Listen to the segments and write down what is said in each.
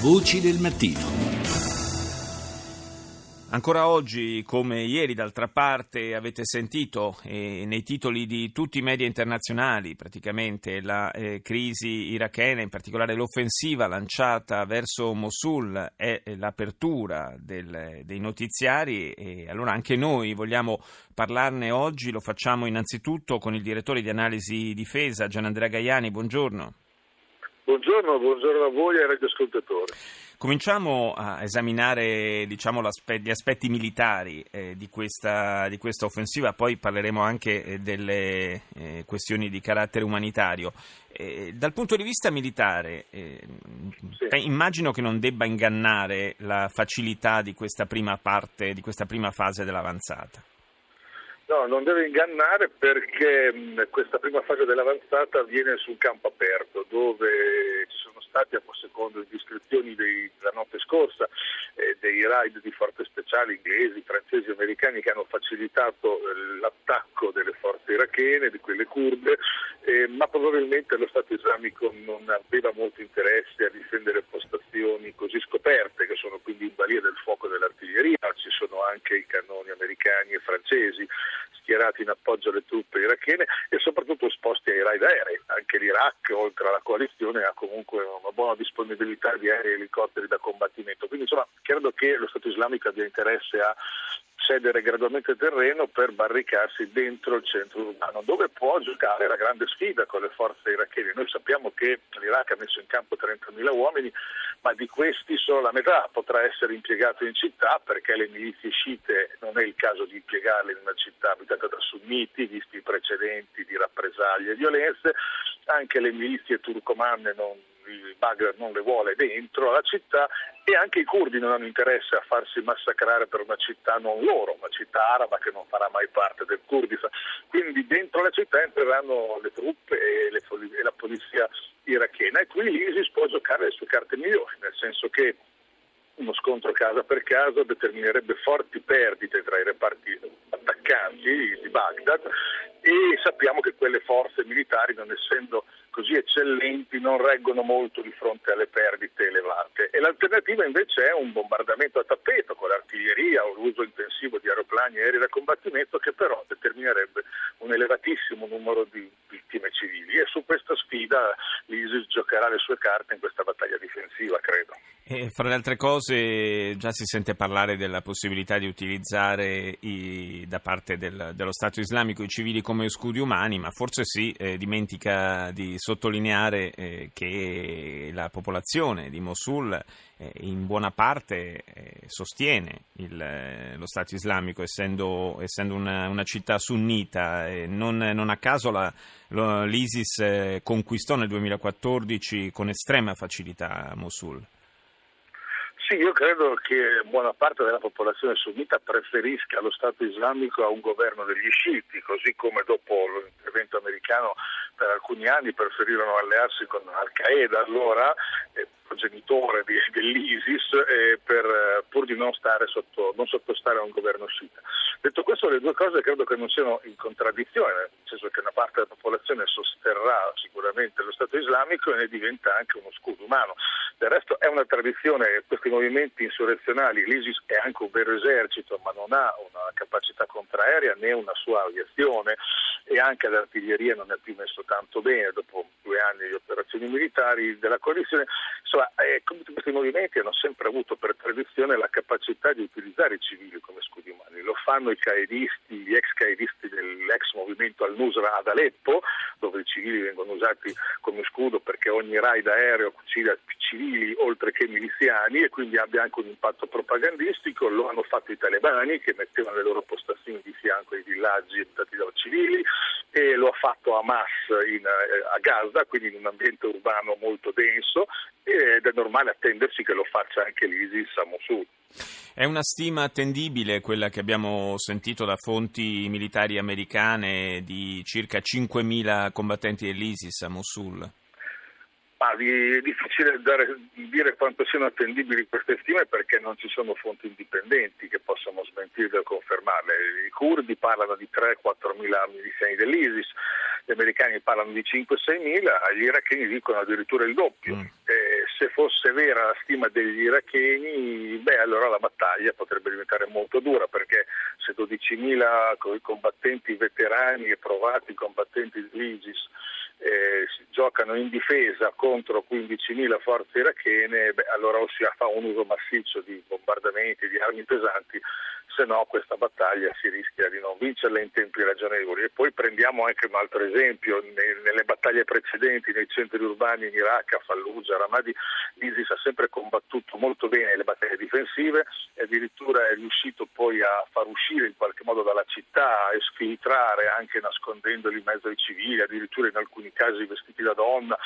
Voci del mattino. Ancora oggi, come ieri d'altra parte, avete sentito eh, nei titoli di tutti i media internazionali praticamente la eh, crisi irachena, in particolare l'offensiva lanciata verso Mosul è l'apertura del, dei notiziari e allora anche noi vogliamo parlarne oggi, lo facciamo innanzitutto con il direttore di analisi difesa Gianandrea Gaiani, buongiorno. Buongiorno, buongiorno a voi e ai radioascoltatori. Cominciamo a esaminare diciamo, gli aspetti militari eh, di, questa, di, questa, offensiva, poi parleremo anche eh, delle eh, questioni di carattere umanitario. Eh, dal punto di vista militare, eh, sì. immagino che non debba ingannare la facilità di questa prima parte, di questa prima fase dell'avanzata. No, non deve ingannare perché questa prima fase dell'avanzata avviene sul campo aperto, dove ci sono stati, secondo le descrizioni della notte scorsa, eh, dei raid di forze speciali inglesi, francesi e americani che hanno facilitato eh, l'attacco delle forze irachene, di quelle kurde, eh, ma probabilmente lo Stato islamico non aveva molto interesse a difendere postazioni così scoperte, che sono quindi in balia del fuoco dell'artiglieria, ci sono anche i cannoni americani e francesi schierati in appoggio alle truppe irachene e soprattutto esposti ai raid aerei. Anche l'Iraq, oltre alla coalizione, ha comunque una buona disponibilità di aerei e elicotteri da combattimento. Quindi insomma credo che lo Stato islamico abbia interesse a cedere gradualmente terreno per barricarsi dentro il centro urbano, dove può giocare la grande sfida con le forze irachene. Noi sappiamo che l'Iraq ha messo in campo 30.000 uomini, ma di questi solo la metà potrà essere impiegato in città perché le milizie sciite non è il caso di impiegarle in una città abitata da sunniti, visti i precedenti di rappresaglie e violenze, anche le milizie turcomanne non il Baghdad non le vuole dentro la città e anche i curdi non hanno interesse a farsi massacrare per una città non loro, una città araba che non farà mai parte del Kurdistan. Quindi dentro la città entreranno le truppe e, le, e la polizia irachena e qui l'ISIS può giocare le sue carte migliori, nel senso che uno scontro casa per casa determinerebbe forti perdite tra i reparti attaccanti di Baghdad e sappiamo che quelle forze militari, non essendo eccellenti, non reggono molto di fronte alle perdite elevate. E l'alternativa invece è un bombardamento a tappeto con l'artiglieria o l'uso intensivo di aeroplani e aerei da combattimento che però determinerebbe un elevatissimo numero di vittime civili e su questa sfida l'ISIS giocherà le sue carte in questa battaglia difensiva, credo. E fra le altre cose già si sente parlare della possibilità di utilizzare i, da parte del, dello Stato islamico i civili come scudi umani, ma forse si eh, dimentica di sottolineare eh, che la popolazione di Mosul eh, in buona parte eh, sostiene il, lo Stato islamico, essendo, essendo una, una, città sunnita. Non, non, a caso la, l'ISIS eh, conquistò nel 2014 con estrema facilità Mosul. Sì, io credo che buona parte della popolazione sunnita preferisca lo Stato islamico a un governo degli sciiti, così come dopo l'intervento americano per alcuni anni preferirono allearsi con Al-Qaeda. Allora, progenitore di, dell'ISIS, eh, per, pur di non, sotto, non, sottostare a un governo sciita. Detto questo, le due cose credo che non siano in contraddizione, nel senso che una parte della popolazione sosterrà sicuramente lo Stato islamico e ne diventa anche uno scudo umano. Del resto è una tradizione, questi movimenti insurrezionali, l'ISIS è anche un vero esercito, ma non ha una capacità contraerea né una sua aviazione e anche l'artiglieria non è più messo tanto bene dopo due anni di operazioni militari della coalizione. Insomma, eh, questi movimenti hanno sempre avuto per tradizione la capacità di utilizzare i civili come scudi umani. Lo fanno i qaedisti, gli ex qaedisti dell'ex movimento al-Nusra ad Aleppo, dove i civili vengono usati come scudo perché ogni raid aereo uccide civili oltre che miliziani e quindi abbia anche un impatto propagandistico. Lo hanno fatto i talebani che mettevano le loro postazioni di fianco ai villaggi abitati da civili e lo ha fatto Hamas in, eh, a Gaza, quindi in un ambiente urbano molto denso ed è normale attendersi che lo faccia anche l'ISIS a Mosul. È una stima attendibile quella che abbiamo sentito da fonti militari americane di circa 5.000 combattenti dell'ISIS a Mosul? Ma è difficile dare, dire quanto siano attendibili queste stime perché non ci sono fonti indipendenti che possano smentirle o confermarle. I curdi parlano di 3-4 mila miliziani dell'ISIS, gli americani parlano di 5-6 mila, gli iracheni dicono addirittura il doppio. Mm. Eh, se fosse vera la stima degli iracheni, beh, allora la battaglia potrebbe diventare molto dura perché se 12.000 combattenti veterani e provati combattenti dell'ISIS eh, giocano in difesa contro 15.000 forze irachene, beh, allora o si fa un uso massiccio di bombardamenti, di armi pesanti, se no questa battaglia si rischia di non vincerla in tempi ragionevoli. E poi prendiamo anche un altro esempio, nelle battaglie precedenti nei centri urbani in Iraq, a Fallujah, Ramadi, l'ISIS ha sempre combattuto molto bene le battaglie difensive e addirittura è riuscito poi a far uscire in qualche modo dalla città, a esfiltrare anche nascondendoli in mezzo ai civili, addirittura in alcuni casi vestiti da donna,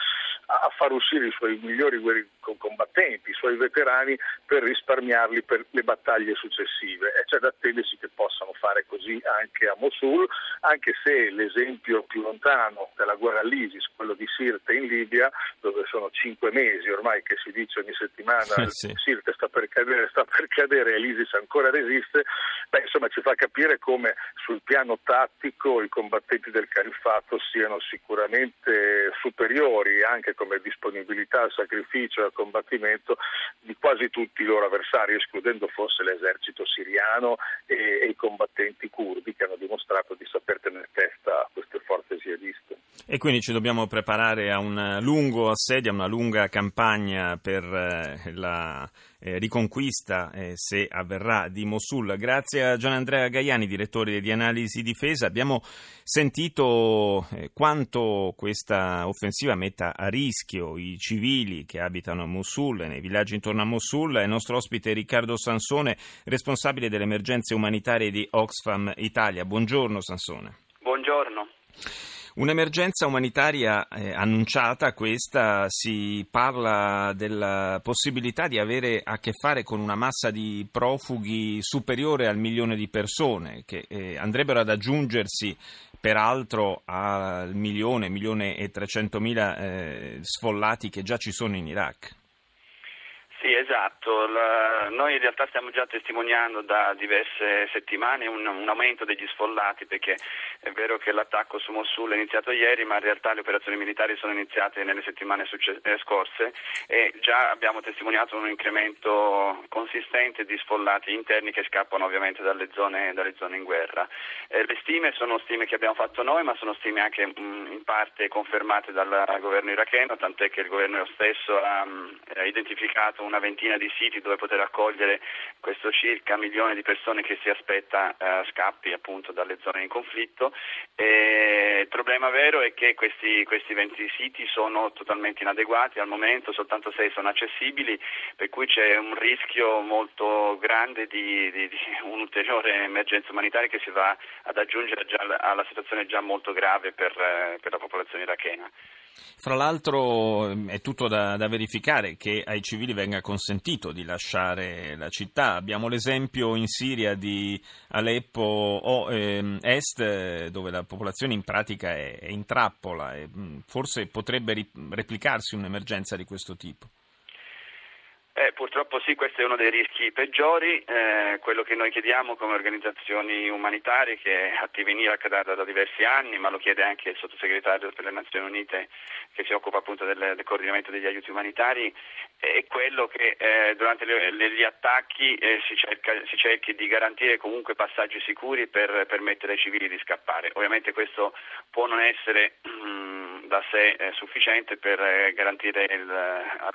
a far uscire i suoi migliori combattenti, i suoi veterani per risparmiarli per le battaglie successive. E c'è da attendersi che possano fare così anche a Mosul, anche se l'esempio più lontano della guerra all'ISIS, quello di Sirte in Libia, dove sono cinque mesi ormai che si dice ogni settimana eh sì. Sirte sta per cadere, sta per cadere e l'ISIS ancora resiste, beh, insomma ci fa capire come sul piano tattico i combattenti del califfato siano sicuramente superiori anche come disponibilità al sacrificio e al combattimento di quasi tutti i loro avversari, escludendo forse l'esercito siriano e, e i combattenti curdi che hanno dimostrato di saper tenere testa a queste forze jihadiste. E quindi ci dobbiamo preparare a un lungo assedio, a una lunga campagna per eh, la eh, riconquista, eh, se avverrà, di Mosul. Grazie a Gian Andrea Gaiani, direttore di Analisi Difesa. Abbiamo sentito eh, quanto questa offensiva metta a rischio i civili che abitano a Mosul e nei villaggi intorno a Mosul. Il nostro ospite è Riccardo Sansone, responsabile delle emergenze umanitarie di Oxfam Italia. Buongiorno Sansone. Buongiorno. Un'emergenza umanitaria eh, annunciata, questa si parla della possibilità di avere a che fare con una massa di profughi superiore al milione di persone che eh, andrebbero ad aggiungersi peraltro al milione, milione e trecentomila eh, sfollati che già ci sono in Iraq. Sì, esatto. La, noi in realtà stiamo già testimoniando da diverse settimane un, un, aumento degli sfollati perché è vero che l'attacco su Mosul è iniziato ieri, ma in realtà le operazioni militari sono iniziate nelle settimane succe- eh, scorse e già abbiamo testimoniato un incremento consistente di sfollati interni che scappano ovviamente dalle zone, dalle zone in guerra. Eh, le stime sono stime che abbiamo fatto noi, ma sono stime anche mh, in parte confermate dal governo iracheno, tant'è che il governo stesso ha, ha identificato un una ventina di siti dove poter accogliere questo circa milione di persone che si aspetta eh, scappi appunto dalle zone in conflitto. E il problema vero è che questi, questi 20 siti sono totalmente inadeguati al momento, soltanto 6 sono accessibili, per cui c'è un rischio molto grande di, di, di un'ulteriore emergenza umanitaria che si va ad aggiungere alla situazione già molto grave per, eh, per la popolazione irachena. Fra l'altro è tutto da, da, verificare che ai civili venga consentito di lasciare la città. Abbiamo l'esempio in Siria di Aleppo o ehm, Est dove la popolazione in pratica è, è in trappola e forse potrebbe ri, replicarsi un'emergenza di questo tipo. Eh, purtroppo sì, questo è uno dei rischi peggiori, eh, quello che noi chiediamo come organizzazioni umanitarie che è attiva in Iraq da, da, diversi anni, ma lo chiede anche il sottosegretario per le Nazioni Unite che si occupa appunto del, del coordinamento degli aiuti umanitari, è quello che eh, durante le, gli attacchi eh, si, cerca, si, cerchi di garantire comunque passaggi sicuri per permettere ai civili di scappare. Ovviamente questo può non essere da sé eh, sufficiente per eh, garantire il,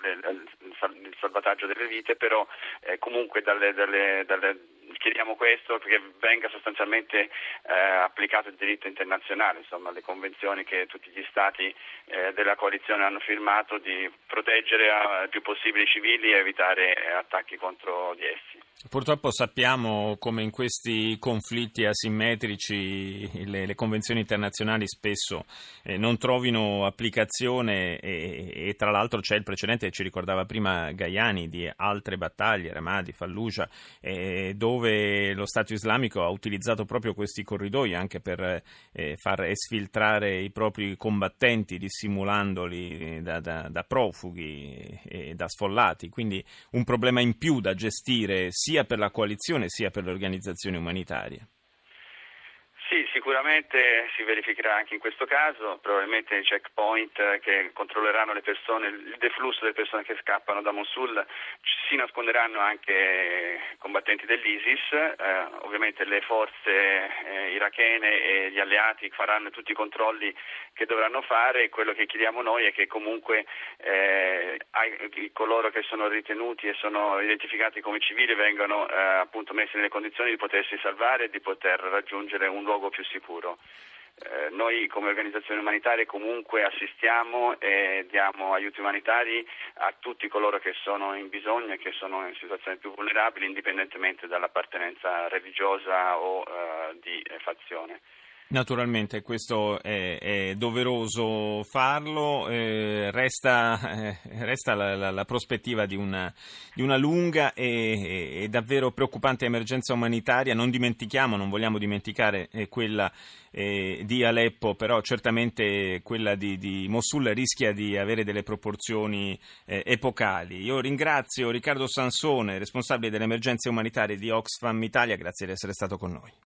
il, il, salvataggio delle vite, però eh, comunque dalle, dalle, dalle chiediamo questo perché venga sostanzialmente eh, applicato il diritto internazionale, insomma le convenzioni che tutti gli stati eh, della coalizione hanno firmato di proteggere il più possibile i civili e evitare attacchi contro di essi. Purtroppo sappiamo come in questi conflitti asimmetrici le, le convenzioni internazionali spesso eh, non trovino applicazione e, e, tra l'altro c'è il precedente che ci ricordava prima Gaiani di altre battaglie, Ramadi, Fallujah, eh, dove lo Stato islamico ha utilizzato proprio questi corridoi anche per eh, far esfiltrare i propri combattenti dissimulandoli da, da, da profughi e da sfollati, quindi un problema in più da gestire sia per la coalizione sia per le organizzazioni umanitarie. Sicuramente si verificherà anche in questo caso, probabilmente i checkpoint che controlleranno le persone, il deflusso delle persone che scappano da Mosul, si nasconderanno anche combattenti dell'ISIS, eh, ovviamente le forze eh, irachene e gli alleati faranno tutti i controlli che dovranno fare e quello che chiediamo noi è che comunque eh, coloro che sono ritenuti e sono identificati come civili vengano eh, messi nelle condizioni di potersi salvare e di poter raggiungere un luogo più sicuro. Eh, noi come organizzazione umanitaria comunque assistiamo e diamo aiuti umanitari a tutti coloro che sono in bisogno e che sono in situazioni più vulnerabili indipendentemente dall'appartenenza religiosa o eh, di fazione. Naturalmente questo è, è doveroso farlo, eh, resta, eh, resta la, la, la, prospettiva di una, di una lunga e, e, davvero preoccupante emergenza umanitaria, non dimentichiamo, non vogliamo dimenticare eh, quella eh, di Aleppo, però certamente quella di, di, Mosul rischia di avere delle proporzioni eh, epocali. Io ringrazio Riccardo Sansone, responsabile delle emergenze umanitarie di Oxfam Italia, grazie di essere stato con noi.